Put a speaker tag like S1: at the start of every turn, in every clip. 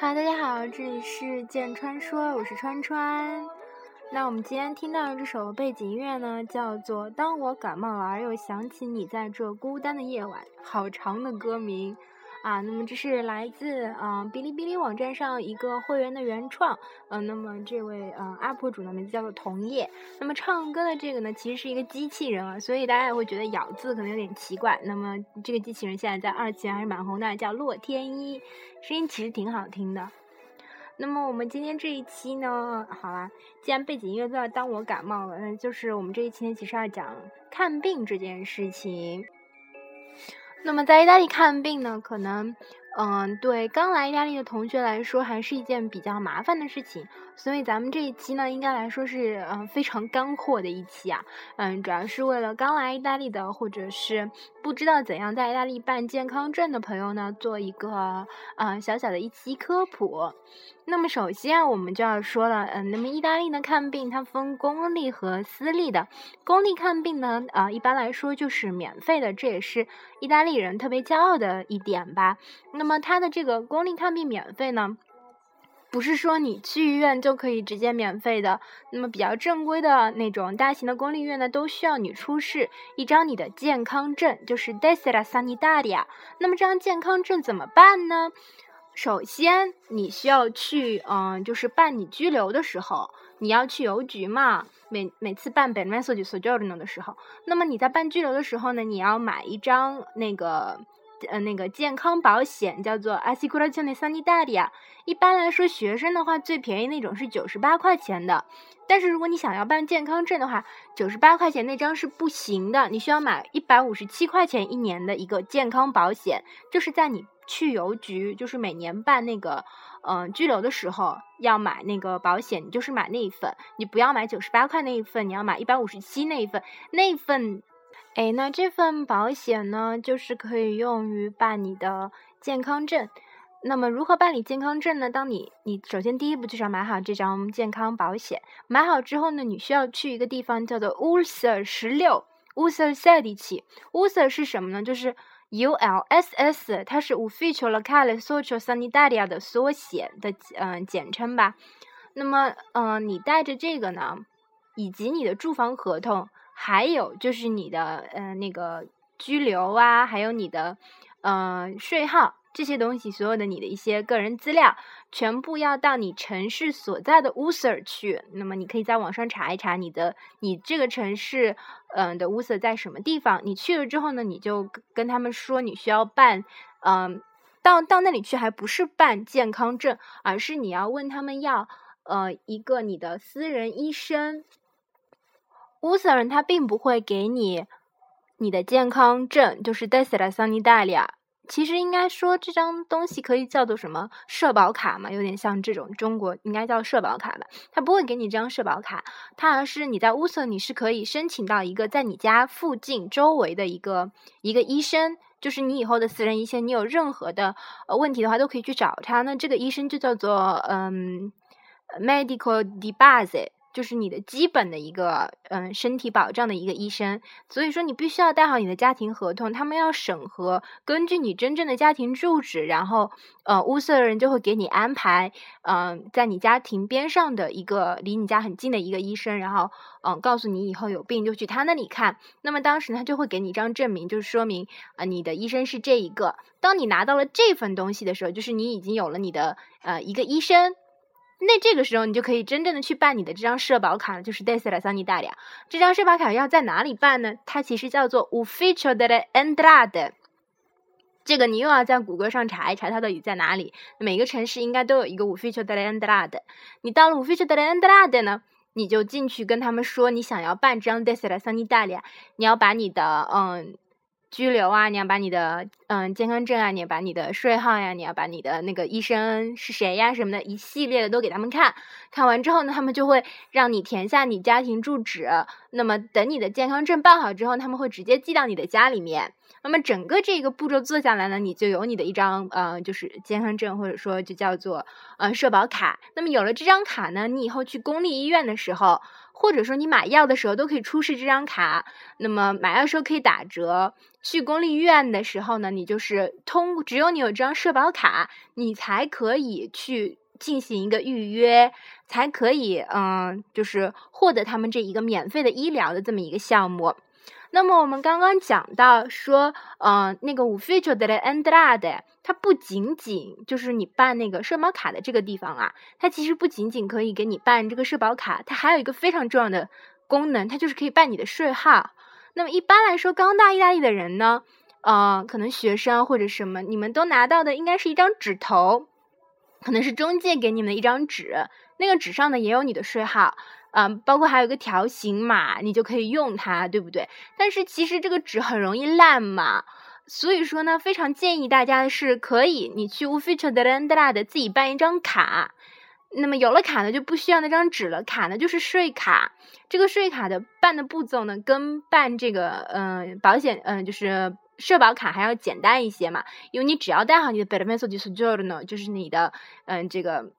S1: 哈喽，大家好，这里是剑川说，我是川川。那我们今天听到的这首背景音乐呢，叫做《当我感冒了而又想起你在这孤单的夜晚》，好长的歌名啊。那么这是来自啊、哔哩哔哩网站上一个会员的原创，嗯、那么这位呃 UP 主呢名字叫做桐叶。那么唱歌的这个呢，其实是一个机器人啊，所以大家也会觉得咬字可能有点奇怪。那么这个机器人现在在二次元还是蛮红的，叫洛天依，声音其实挺好听的。那么我们今天这一期呢，好啦，既然背景音乐都要当我感冒了，那就是我们这一期呢，其实要讲看病这件事情。那么在意大利看病呢，可能，嗯、对刚来意大利的同学来说，还是一件比较麻烦的事情。所以咱们这一期呢，应该来说是嗯、非常干货的一期啊，嗯，主要是为了刚来意大利的，或者是不知道怎样在意大利办健康证的朋友呢，做一个呃小小的一期科普。那么首先啊我们就要说了，嗯、那么意大利呢看病它分公立和私立的，公立看病呢，呃，一般来说就是免费的，这也是意大利人特别骄傲的一点吧。那么它的这个公立看病免费呢，不是说你去医院就可以直接免费的。那么比较正规的那种大型的公立医院呢，都需要你出示一张你的健康证，就是 Desera Sanitaria。那么这张健康证怎么办呢？首先，你需要去，嗯、就是办你居留的时候，你要去邮局嘛。每每次办 permesso di soggiorno 的时候，那么你在办居留的时候呢，你要买一张那个，呃，那个健康保险，叫做 assicurazione sanitaria。一般来说，学生的话最便宜那种是九十八块钱的，但是如果你想要办健康证的话，九十八块钱那张是不行的，你需要买一百五十七块钱一年的一个健康保险，就是在你去邮局，就是每年办那个嗯、呃居留的时候要买那个保险，你就是买那一份，你不要买九十八块那一份，你要买一百五十七那一份，那一份。哎，那这份保险呢，就是可以用于办你的健康证。那么如何办理健康证呢？当你你首先第一步就是要买好这张健康保险，买好之后呢，你需要去一个地方叫做 ULSR 十六 ULSR 赛地起 ULSR 是什么呢？就是 ULSS，它是 Ufficio Locale Social Sanitaria 的缩写的嗯、简称吧。那么嗯、你带着这个呢，以及你的住房合同，还有就是你的呃那个居留啊，还有你的呃税号这些东西，所有的你的一些个人资料，全部要到你城市所在的 USR 去。那么你可以在网上查一查你的你这个城市嗯、的 USR 在什么地方。你去了之后呢，你就跟他们说你需要办嗯、到到那里去还不是办健康证，而是你要问他们要呃一个你的私人医生。乌瑟人他并不会给你你的健康证，就是 Desera Sanitaria。其实应该说这张东西可以叫做什么社保卡嘛，有点像这种中国应该叫社保卡吧。他不会给你这张社保卡，他而是你在乌瑟你是可以申请到一个在你家附近周围的一个一个医生。就是你以后的私人医生，你有任何的呃问题的话，都可以去找他。那这个医生就叫做嗯，medical di base，就是你的基本的一个嗯身体保障的一个医生。所以说你必须要带好你的家庭合同，他们要审核，根据你真正的家庭住址，然后呃乌瑟人就会给你安排嗯、在你家庭边上的一个离你家很近的一个医生，然后嗯、告诉你以后有病就去他那里看。那么当时，他就会给你一张证明，就是说明啊、你的医生是这一个。当你拿到了这份东西的时候，就是你已经有了你的呃一个医生。那这个时候，你就可以真正的去办你的这张社保卡了，就是 Desera Sanitaria。这张社保卡要在哪里办呢？它其实叫做 Ufficio delle Entrate。这个你又要在谷歌上查一查，它到底在哪里。每个城市应该都有一个 Ufficio delle Entrate。你到了 Ufficio delle Entrate 呢，你就进去跟他们说你想要办这张 Desera Sanitaria，你要把你的嗯拘留啊，你要把你的嗯健康证啊，你要把你的税号呀，你要把你的那个医生是谁呀什么的，一系列的都给他们看。看完之后呢，他们就会让你填下你家庭住址。那么等你的健康证办好之后，他们会直接寄到你的家里面。那么整个这个步骤做下来呢，你就有你的一张呃，就是健康证，或者说就叫做呃社保卡。那么有了这张卡呢，你以后去公立医院的时候，或者说你买药的时候，都可以出示这张卡。那么买药时候可以打折。去公立医院的时候呢，你就是通，只有你有这张社保卡，你才可以去进行一个预约，才可以嗯，就是获得他们这一个免费的医疗的这么一个项目。那么我们刚刚讲到说，嗯，那个五 feature 的 entrada，它不仅仅就是你办那个社保卡的这个地方啊，它其实不仅仅可以给你办这个社保卡，它还有一个非常重要的功能，它就是可以办你的税号。那么一般来说，刚到意大利的人呢，呃，可能学生或者什么，你们都拿到的应该是一张纸头，可能是中介给你们的一张纸，那个纸上呢也有你的税号。啊，包括还有个条形码，你就可以用它，对不对？但是其实这个纸很容易烂嘛，所以说呢，非常建议大家是，可以你去 Ufficio dell'Entrata 的自己办一张卡。那么有了卡呢，就不需要那张纸了。卡呢就是税卡，这个税卡的办的步骤呢，跟办这个嗯保险嗯就是社保卡还要简单一些嘛，因为你只要带好你的 b e r m e s o di s o g i o r n o 就是你的嗯这个。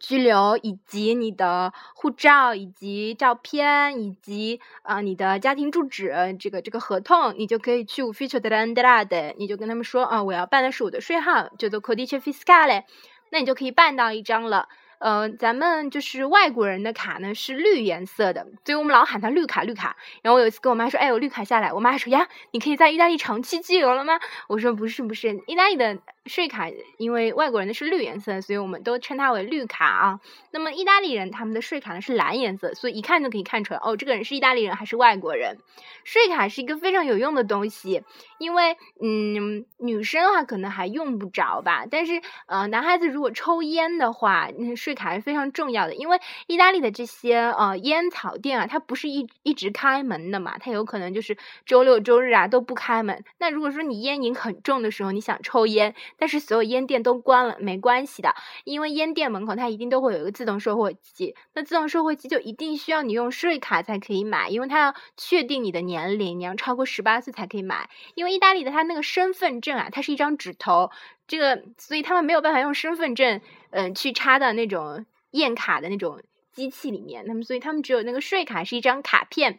S1: 拘留以及你的护照以及照片以及啊你的家庭住址这个这个合同，你就可以去 future 的你你就跟他们说啊，我要办的是我的税号，叫做 codice fiscale，那你就可以办到一张了。呃，咱们就是外国人的卡呢是绿颜色的，所以我们老喊它绿卡绿卡。然后我有一次跟我妈说，哎，我绿卡下来，我妈说呀，你可以在意大利长期居留了吗？我说不是不是，意大利的税卡因为外国人的是绿颜色，所以我们都称它为绿卡啊。那么意大利人他们的税卡呢是蓝颜色，所以一看就可以看出来，哦，这个人是意大利人还是外国人。税卡是一个非常有用的东西，因为嗯，女生的话可能还用不着吧，但是呃，男孩子如果抽烟的话，那税卡是非常重要的，因为意大利的这些呃烟草店啊，它不是一一直开门的嘛，它有可能就是周六周日啊都不开门。那如果说你烟瘾很重的时候，你想抽烟，但是所有烟店都关了，没关系的，因为烟店门口它一定都会有一个自动售货机，那自动售货机就一定需要你用税卡才可以买，因为它要确定你的年龄，你要超过十八岁才可以买。因为意大利的它那个身份证啊，它是一张纸头，这个所以他们没有办法用身份证，嗯，去插到那种验卡的那种机器里面。那么所以他们只有那个税卡是一张卡片，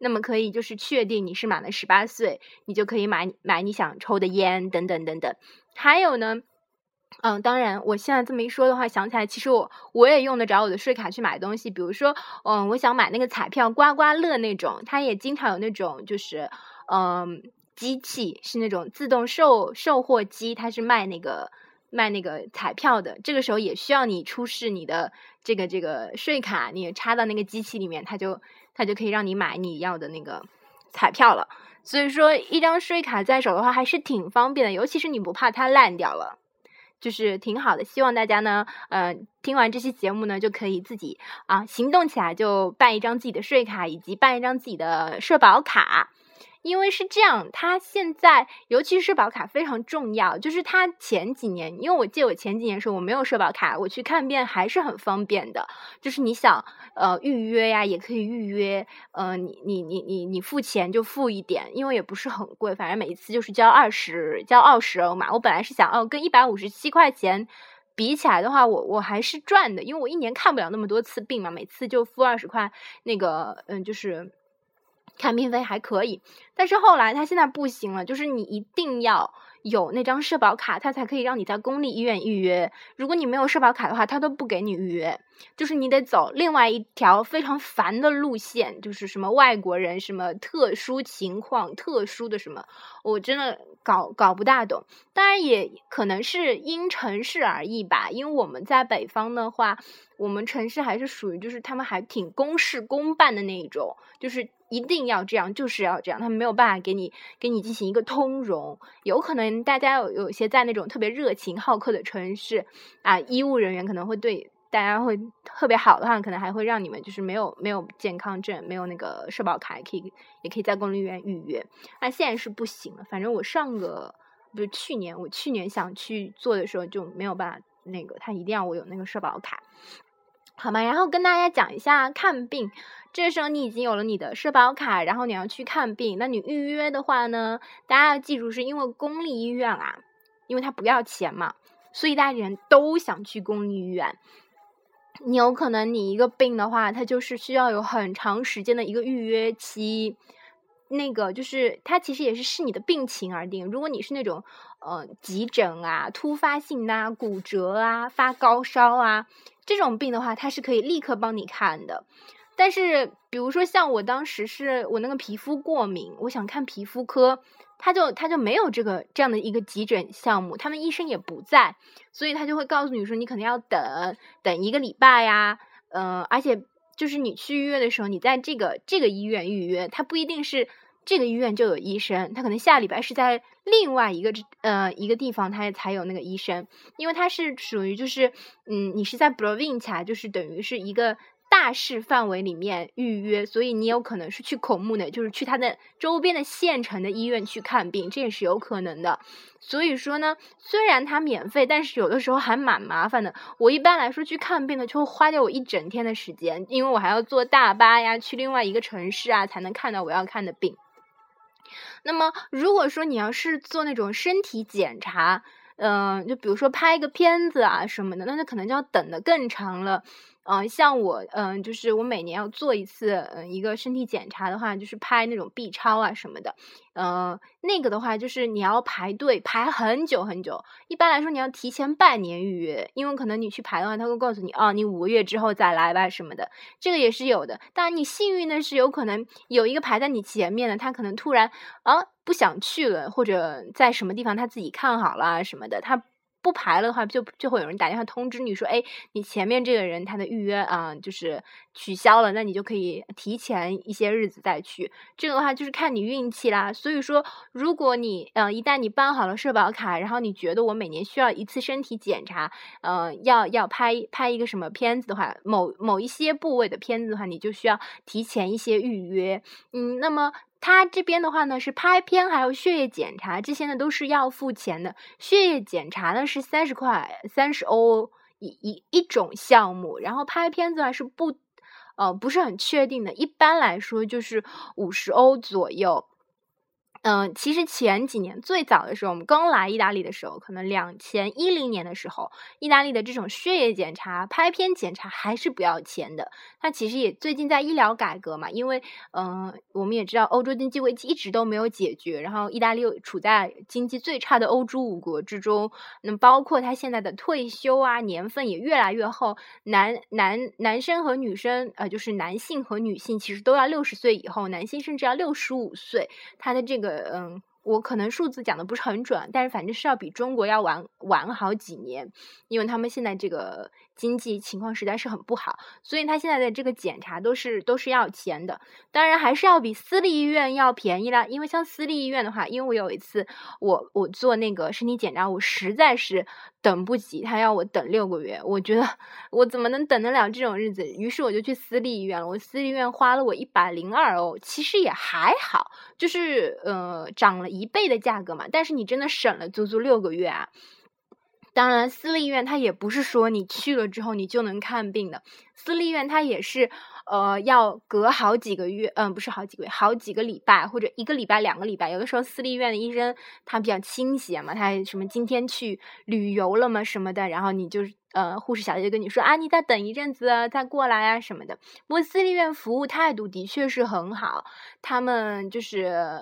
S1: 那么可以就是确定你是满了十八岁，你就可以买买你想抽的烟等等等等。还有呢。嗯，当然，我现在这么一说的话，想起来，其实我我也用得着我的税卡去买东西。比如说，嗯，我想买那个彩票刮刮乐那种，它也经常有那种就是，嗯，机器是那种自动售售货机，它是卖那个卖那个彩票的。这个时候也需要你出示你的这个这个税卡，你插到那个机器里面，它就它就可以让你买你要的那个彩票了。所以说，一张税卡在手的话还是挺方便的，尤其是你不怕它烂掉了。就是挺好的，希望大家呢，呃，听完这期节目呢，就可以自己啊行动起来，就办一张自己的税卡，以及办一张自己的社保卡。因为是这样，它现在尤其是社保卡非常重要。就是它前几年，因为我记得我前几年时候我没有社保卡，我去看病还是很方便的。就是你想呃预约呀，也可以预约。呃，你你你你你付钱就付一点，因为也不是很贵，反正每一次就是交二十交二十欧嘛。我本来是想哦，跟一百五十七块钱比起来的话，我我还是赚的，因为我一年看不了那么多次病嘛，每次就付二十块。那个嗯，就是。看病费还可以，但是后来他现在不行了，就是你一定要有那张社保卡，他才可以让你在公立医院预约。如果你没有社保卡的话，他都不给你预约，就是你得走另外一条非常烦的路线，就是什么外国人、什么特殊情况、特殊的什么，我真的搞搞不大懂。当然也可能是因城市而异吧，因为我们在北方的话，我们城市还是属于就是他们还挺公事公办的那一种，就是。一定要这样，就是要这样，他们没有办法给你给你进行一个通融。有可能大家有有些在那种特别热情好客的城市啊，医务人员可能会对大家会特别好的话，可能还会让你们就是没有没有健康证，没有那个社保卡，也可以也可以在公立医院预约。那现在是不行了，反正我上个不是去年，我去年想去做的时候就没有办法那个，他一定要我有那个社保卡。好吗？然后跟大家讲一下看病。这时候你已经有了你的社保卡，然后你要去看病。那你预约的话呢？大家要记住，是因为公立医院啊，因为它不要钱嘛，所以大家都想去公立医院。你有可能你一个病的话，它就是需要有很长时间的一个预约期。那个就是它其实也是视你的病情而定。如果你是那种呃急诊啊、突发性的骨折啊、发高烧啊。这种病的话，它是可以立刻帮你看的，但是比如说像我当时是我那个皮肤过敏，我想看皮肤科，他就他就没有这个这样的一个急诊项目，他们医生也不在，所以他就会告诉你说你可能要等等一个礼拜呀，嗯，而且就是你去预约的时候，你在这个这个医院预约，他不一定是。这个医院就有医生，他可能下礼拜是在另外一个呃一个地方，他才有那个医生，因为他是属于就是嗯，你是在 province，就是等于是一个大市范围里面预约，所以你有可能是去孔目的，就是去他的周边的县城的医院去看病，这也是有可能的。所以说呢，虽然它免费，但是有的时候还蛮麻烦的。我一般来说去看病呢，就会花掉我一整天的时间，因为我还要坐大巴呀，去另外一个城市啊，才能看到我要看的病。那么，如果说你要是做那种身体检查，嗯，就比如说拍一个片子啊什么的，那就可能就要等的更长了。嗯，像我，嗯，就是我每年要做一次，嗯，一个身体检查的话，就是拍那种 B 超啊什么的，嗯，那个的话就是你要排队排很久很久，一般来说你要提前半年预约，因为可能你去排的话，他会告诉你，哦，你五个月之后再来吧什么的，这个也是有的。当然你幸运的是，有可能有一个排在你前面的，他可能突然啊不想去了，或者在什么地方他自己看好了什么的，他。不排了的话，就就会有人打电话通知你说，哎，你前面这个人他的预约啊，就是取消了，那你就可以提前一些日子再去。这个的话就是看你运气啦。所以说，如果你嗯一旦你办好了社保卡，然后你觉得我每年需要一次身体检查，嗯，要要拍拍一个什么片子的话，某某一些部位的片子的话，你就需要提前一些预约。嗯，那么。他这边的话呢，是拍片还有血液检查，这些呢都是要付钱的。血液检查呢是三十块，三十欧一一一种项目，然后拍片子还是不，呃，不是很确定的，一般来说就是五十欧左右。嗯，其实前几年最早的时候，我们刚来意大利的时候，可能两千一零年的时候，意大利的这种血液检查、拍片检查还是不要钱的。它其实也最近在医疗改革嘛，因为嗯，我们也知道欧洲经济危机一直都没有解决，然后意大利又处在经济最差的欧洲五国之中。那包括他现在的退休啊年份也越来越后，男男男生和女生，呃，就是男性和女性其实都要六十岁以后，男性甚至要六十五岁，他的这个。嗯，我可能数字讲的不是很准，但是反正是要比中国要晚晚好几年，因为他们现在这个经济情况实在是很不好，所以他现在的这个检查都是都是要钱的，当然还是要比私立医院要便宜啦。因为像私立医院的话，因为我有一次我我做那个身体检查，我实在是。等不及，他要我等六个月，我觉得我怎么能等得了这种日子？于是我就去私立医院了。我私立医院花了我一百零二欧，其实也还好，就是呃涨了一倍的价格嘛。但是你真的省了足足六个月啊！当然，私立医院它也不是说你去了之后你就能看病的，私立医院它也是。呃，要隔好几个月，嗯，不是好几个月，好几个礼拜或者一个礼拜、两个礼拜。有的时候私立医院的医生他比较清闲嘛，他什么今天去旅游了嘛什么的，然后你就呃，护士小姐就跟你说啊，你再等一阵子再过来啊什么的。不过私立医院服务态度的确是很好，他们就是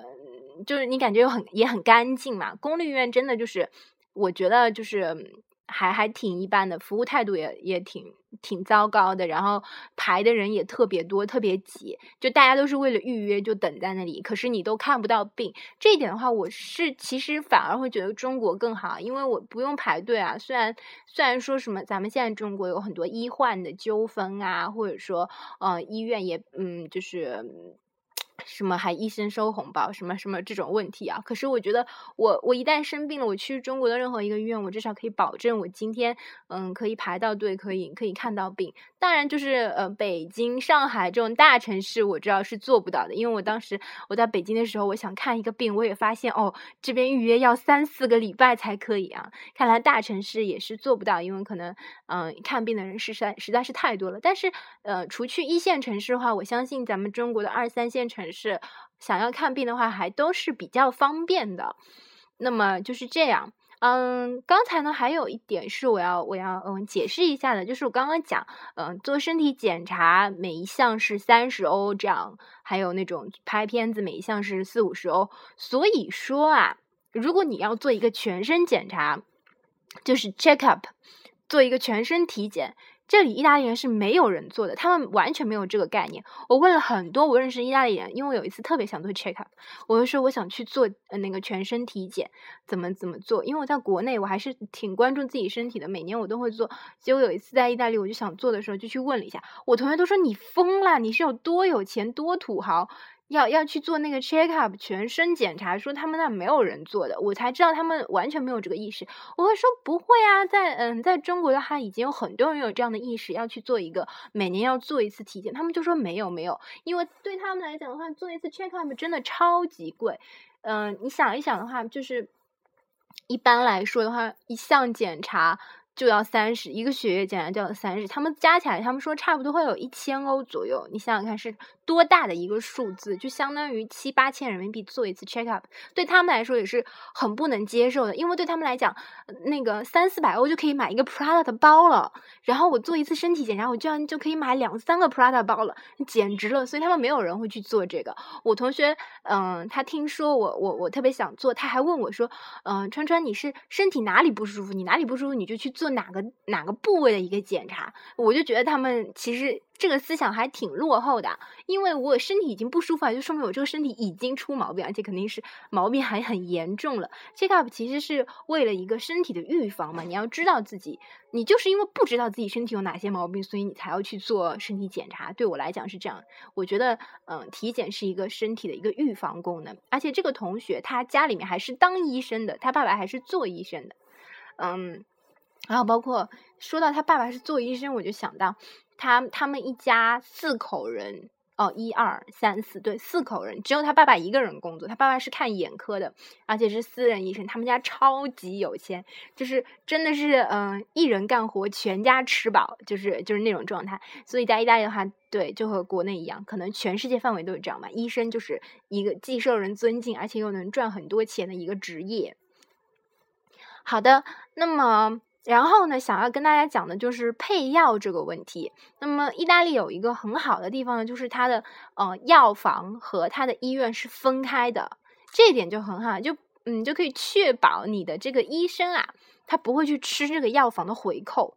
S1: 就是你感觉很也很干净嘛。公立医院真的就是我觉得就是。还还挺一般的，服务态度也也挺挺糟糕的，然后排的人也特别多，特别挤，就大家都是为了预约就等在那里，可是你都看不到病。这一点的话，我是其实反而会觉得中国更好，因为我不用排队啊。虽然虽然说什么咱们现在中国有很多医患的纠纷啊，或者说呃医院也嗯就是。什么还医生收红包，什么什么这种问题啊？可是我觉得，我我一旦生病了，我去中国的任何一个医院，我至少可以保证我今天嗯可以排到队，可以可以看到病。当然，就是呃北京、上海这种大城市，我知道是做不到的，因为我当时我在北京的时候，我想看一个病，我也发现哦这边预约要三四个礼拜才可以啊。看来大城市也是做不到，因为可能嗯看病的人实在实在是太多了。但是呃除去一线城市的话，我相信咱们中国的二三线城市。是想要看病的话，还都是比较方便的。那么就是这样。嗯，刚才呢还有一点是我要我要嗯解释一下的，就是我刚刚讲，嗯，做身体检查每一项是三十欧这样，还有那种拍片子每一项是四五十欧。所以说啊，如果你要做一个全身检查，就是 check up，做一个全身体检。这里意大利人是没有人做的，他们完全没有这个概念。我问了很多我认识意大利人，因为我有一次特别想做 check up，我就说我想去做那个全身体检，怎么怎么做？因为我在国内我还是挺关注自己身体的，每年我都会做。结果有一次在意大利，我就想做的时候，就去问了一下，我同学都说你疯了，你是有多有钱多土豪？要要去做那个 check up 全身检查，说他们那没有人做的，我才知道他们完全没有这个意识。我会说不会啊，在嗯，在中国的话，已经有很多人有这样的意识，要去做一个每年要做一次体检。他们就说没有没有，因为对他们来讲的话，做一次 check up 真的超级贵。嗯，你想一想的话，就是一般来说的话，一项检查。就要三十一个血液检查就要三十，他们加起来，他们说差不多会有一千欧左右。你想想看是多大的一个数字，就相当于七八千人民币做一次 check up，对他们来说也是很不能接受的，因为对他们来讲，那个三四百欧就可以买一个 Prada 的包了，然后我做一次身体检查，我这样就可以买两三个 Prada 包了，简直了。所以他们没有人会去做这个。我同学，嗯，他听说我我我特别想做，他还问我说，嗯，川川你是身体哪里不舒服？你哪里不舒服你就去做。哪个哪个部位的一个检查，我就觉得他们其实这个思想还挺落后的。因为我身体已经不舒服了，就说明我这个身体已经出毛病，而且肯定是毛病还很严重了。check up 其实是为了一个身体的预防嘛，你要知道自己，你就是因为不知道自己身体有哪些毛病，所以你才要去做身体检查。对我来讲是这样，我觉得嗯，体检是一个身体的一个预防功能。而且这个同学他家里面还是当医生的，他爸爸还是做医生的，嗯。然后包括说到他爸爸是做医生，我就想到他他们一家四口人哦，一二三四对四口人，只有他爸爸一个人工作。他爸爸是看眼科的，而且是私人医生。他们家超级有钱，就是真的是嗯，一人干活全家吃饱，就是就是那种状态。所以在意大利的话，对，就和国内一样，可能全世界范围都是这样吧。医生就是一个既受人尊敬，而且又能赚很多钱的一个职业。好的，那么。然后呢，想要跟大家讲的就是配药这个问题。那么，意大利有一个很好的地方呢，就是它的呃药房和它的医院是分开的，这一点就很好，就嗯就可以确保你的这个医生啊，他不会去吃这个药房的回扣。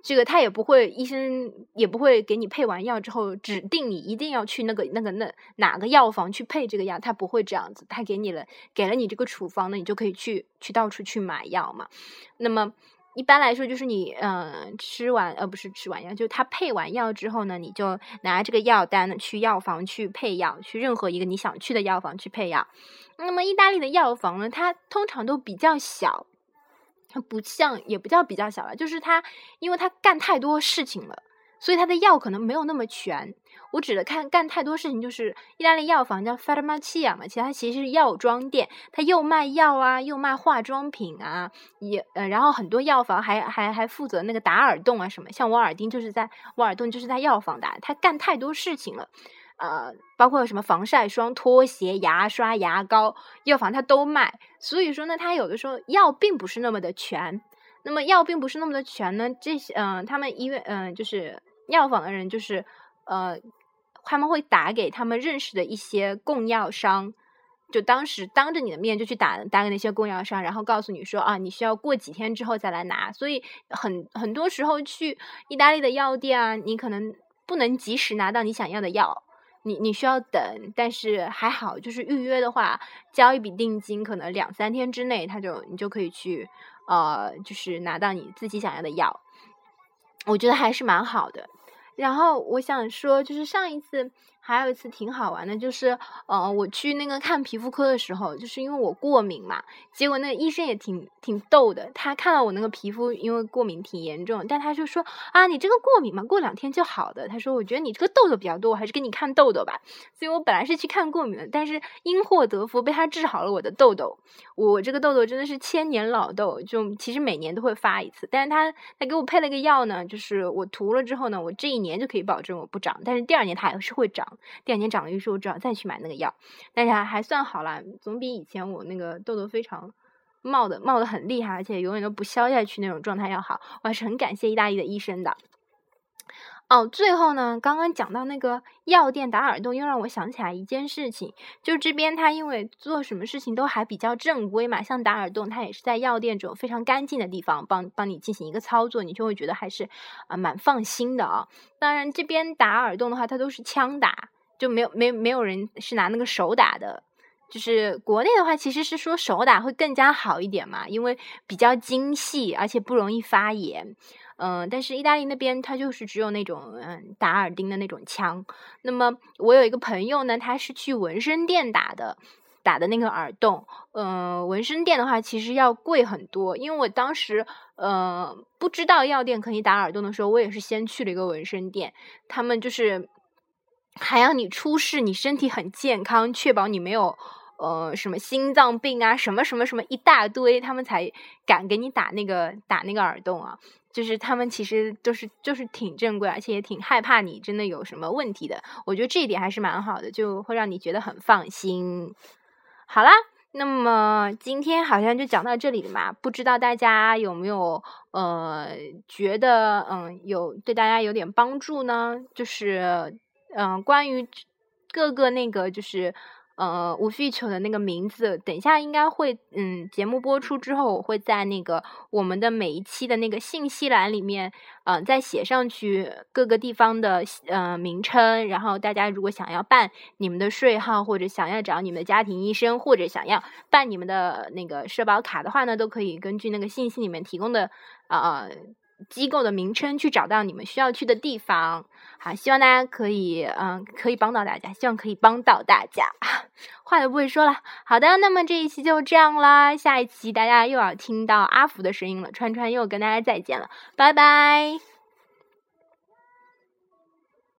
S1: 这个他也不会，医生也不会给你配完药之后指定你一定要去那个那个那哪个药房去配这个药，他不会这样子，他给你了给了你这个处方呢，你就可以去去到处去买药嘛。那么。一般来说，就是你嗯吃完呃不是吃完药，就他配完药之后呢，你就拿这个药单去药房去配药，去任何一个你想去的药房去配药。那么意大利的药房呢，它通常都比较小，它不像也不叫比较小了，就是它因为它干太多事情了，所以它的药可能没有那么全。我指的看干太多事情，就是意大利药房叫 farmacia 嘛，其他其实是药妆店，它又卖药啊，又卖化妆品啊，也呃，然后很多药房还还还负责那个打耳洞啊什么，像沃尔丁就是在沃尔顿就是在药房打，他干太多事情了，呃，包括什么防晒霜、拖鞋、牙刷、牙膏，药房它都卖，所以说呢，它有的时候药并不是那么的全，那么药并不是那么的全呢，这些嗯，他们医院嗯，就是药房的人就是呃。他们会打给他们认识的一些供药商，就当时当着你的面就去打打给那些供药商，然后告诉你说啊，你需要过几天之后再来拿。所以很很多时候去意大利的药店啊，你可能不能及时拿到你想要的药，你你需要等。但是还好，就是预约的话，交一笔定金，可能两三天之内，他就你就可以去呃，就是拿到你自己想要的药。我觉得还是蛮好的。然后我想说，就是上一次还有一次挺好玩的，就是呃，我去那个看皮肤科的时候，就是因为我过敏嘛，结果那个医生也挺挺逗的，他看到我那个皮肤因为过敏挺严重，但他就说啊，你这个过敏嘛，过两天就好的。他说我觉得你这个痘痘比较多，我还是给你看痘痘吧。所以我本来是去看过敏的，但是因祸得福，被他治好了我的痘痘。我这个痘痘真的是千年老痘，就其实每年都会发一次，但是他他给我配了个药呢，就是我涂了之后呢，我这一年就可以保证我不长，但是第二年它还是会长。第二年长了于是，我只好再去买那个药，但是还还算好了，总比以前我那个痘痘非常冒的冒的很厉害，而且永远都不消下去那种状态要好。我还是很感谢意大利的医生的。哦，最后呢，刚刚讲到那个药店打耳洞，又让我想起来一件事情，就这边他因为做什么事情都还比较正规嘛，像打耳洞，他也是在药店这种非常干净的地方帮帮你进行一个操作，你就会觉得还是啊蛮放心的啊。当然，这边打耳洞的话，它都是枪打。就没有没没有人是拿那个手打的，就是国内的话，其实是说手打会更加好一点嘛，因为比较精细，而且不容易发炎。嗯，但是意大利那边它就是只有那种嗯打耳钉的那种枪。那么我有一个朋友呢，他是去纹身店打的，打的那个耳洞。嗯，纹身店的话其实要贵很多，因为我当时呃不知道药店可以打耳洞的时候，我也是先去了一个纹身店，他们就是。还要你出示你身体很健康，确保你没有呃什么心脏病啊，什么什么什么一大堆，他们才敢给你打那个打那个耳洞啊。就是他们其实都是就是挺正规，而且也挺害怕你真的有什么问题的。我觉得这一点还是蛮好的，就会让你觉得很放心。好啦，那么今天好像就讲到这里了嘛，不知道大家有没有呃觉得嗯有对大家有点帮助呢？就是。嗯，关于各个那个就是呃无需求的那个名字，等一下应该会嗯节目播出之后，我会在那个我们的每一期的那个信息栏里面，嗯再写上去各个地方的呃名称，然后大家如果想要办你们的税号，或者想要找你们的家庭医生，或者想要办你们的那个社保卡的话呢，都可以根据那个信息里面提供的啊。机构的名称去找到你们需要去的地方，好，希望大家可以，嗯，可以帮到大家，希望可以帮到大家，话都不会说了。好的，那么这一期就这样啦，下一期大家又要听到阿福的声音了，川川又跟大家再见了，拜拜。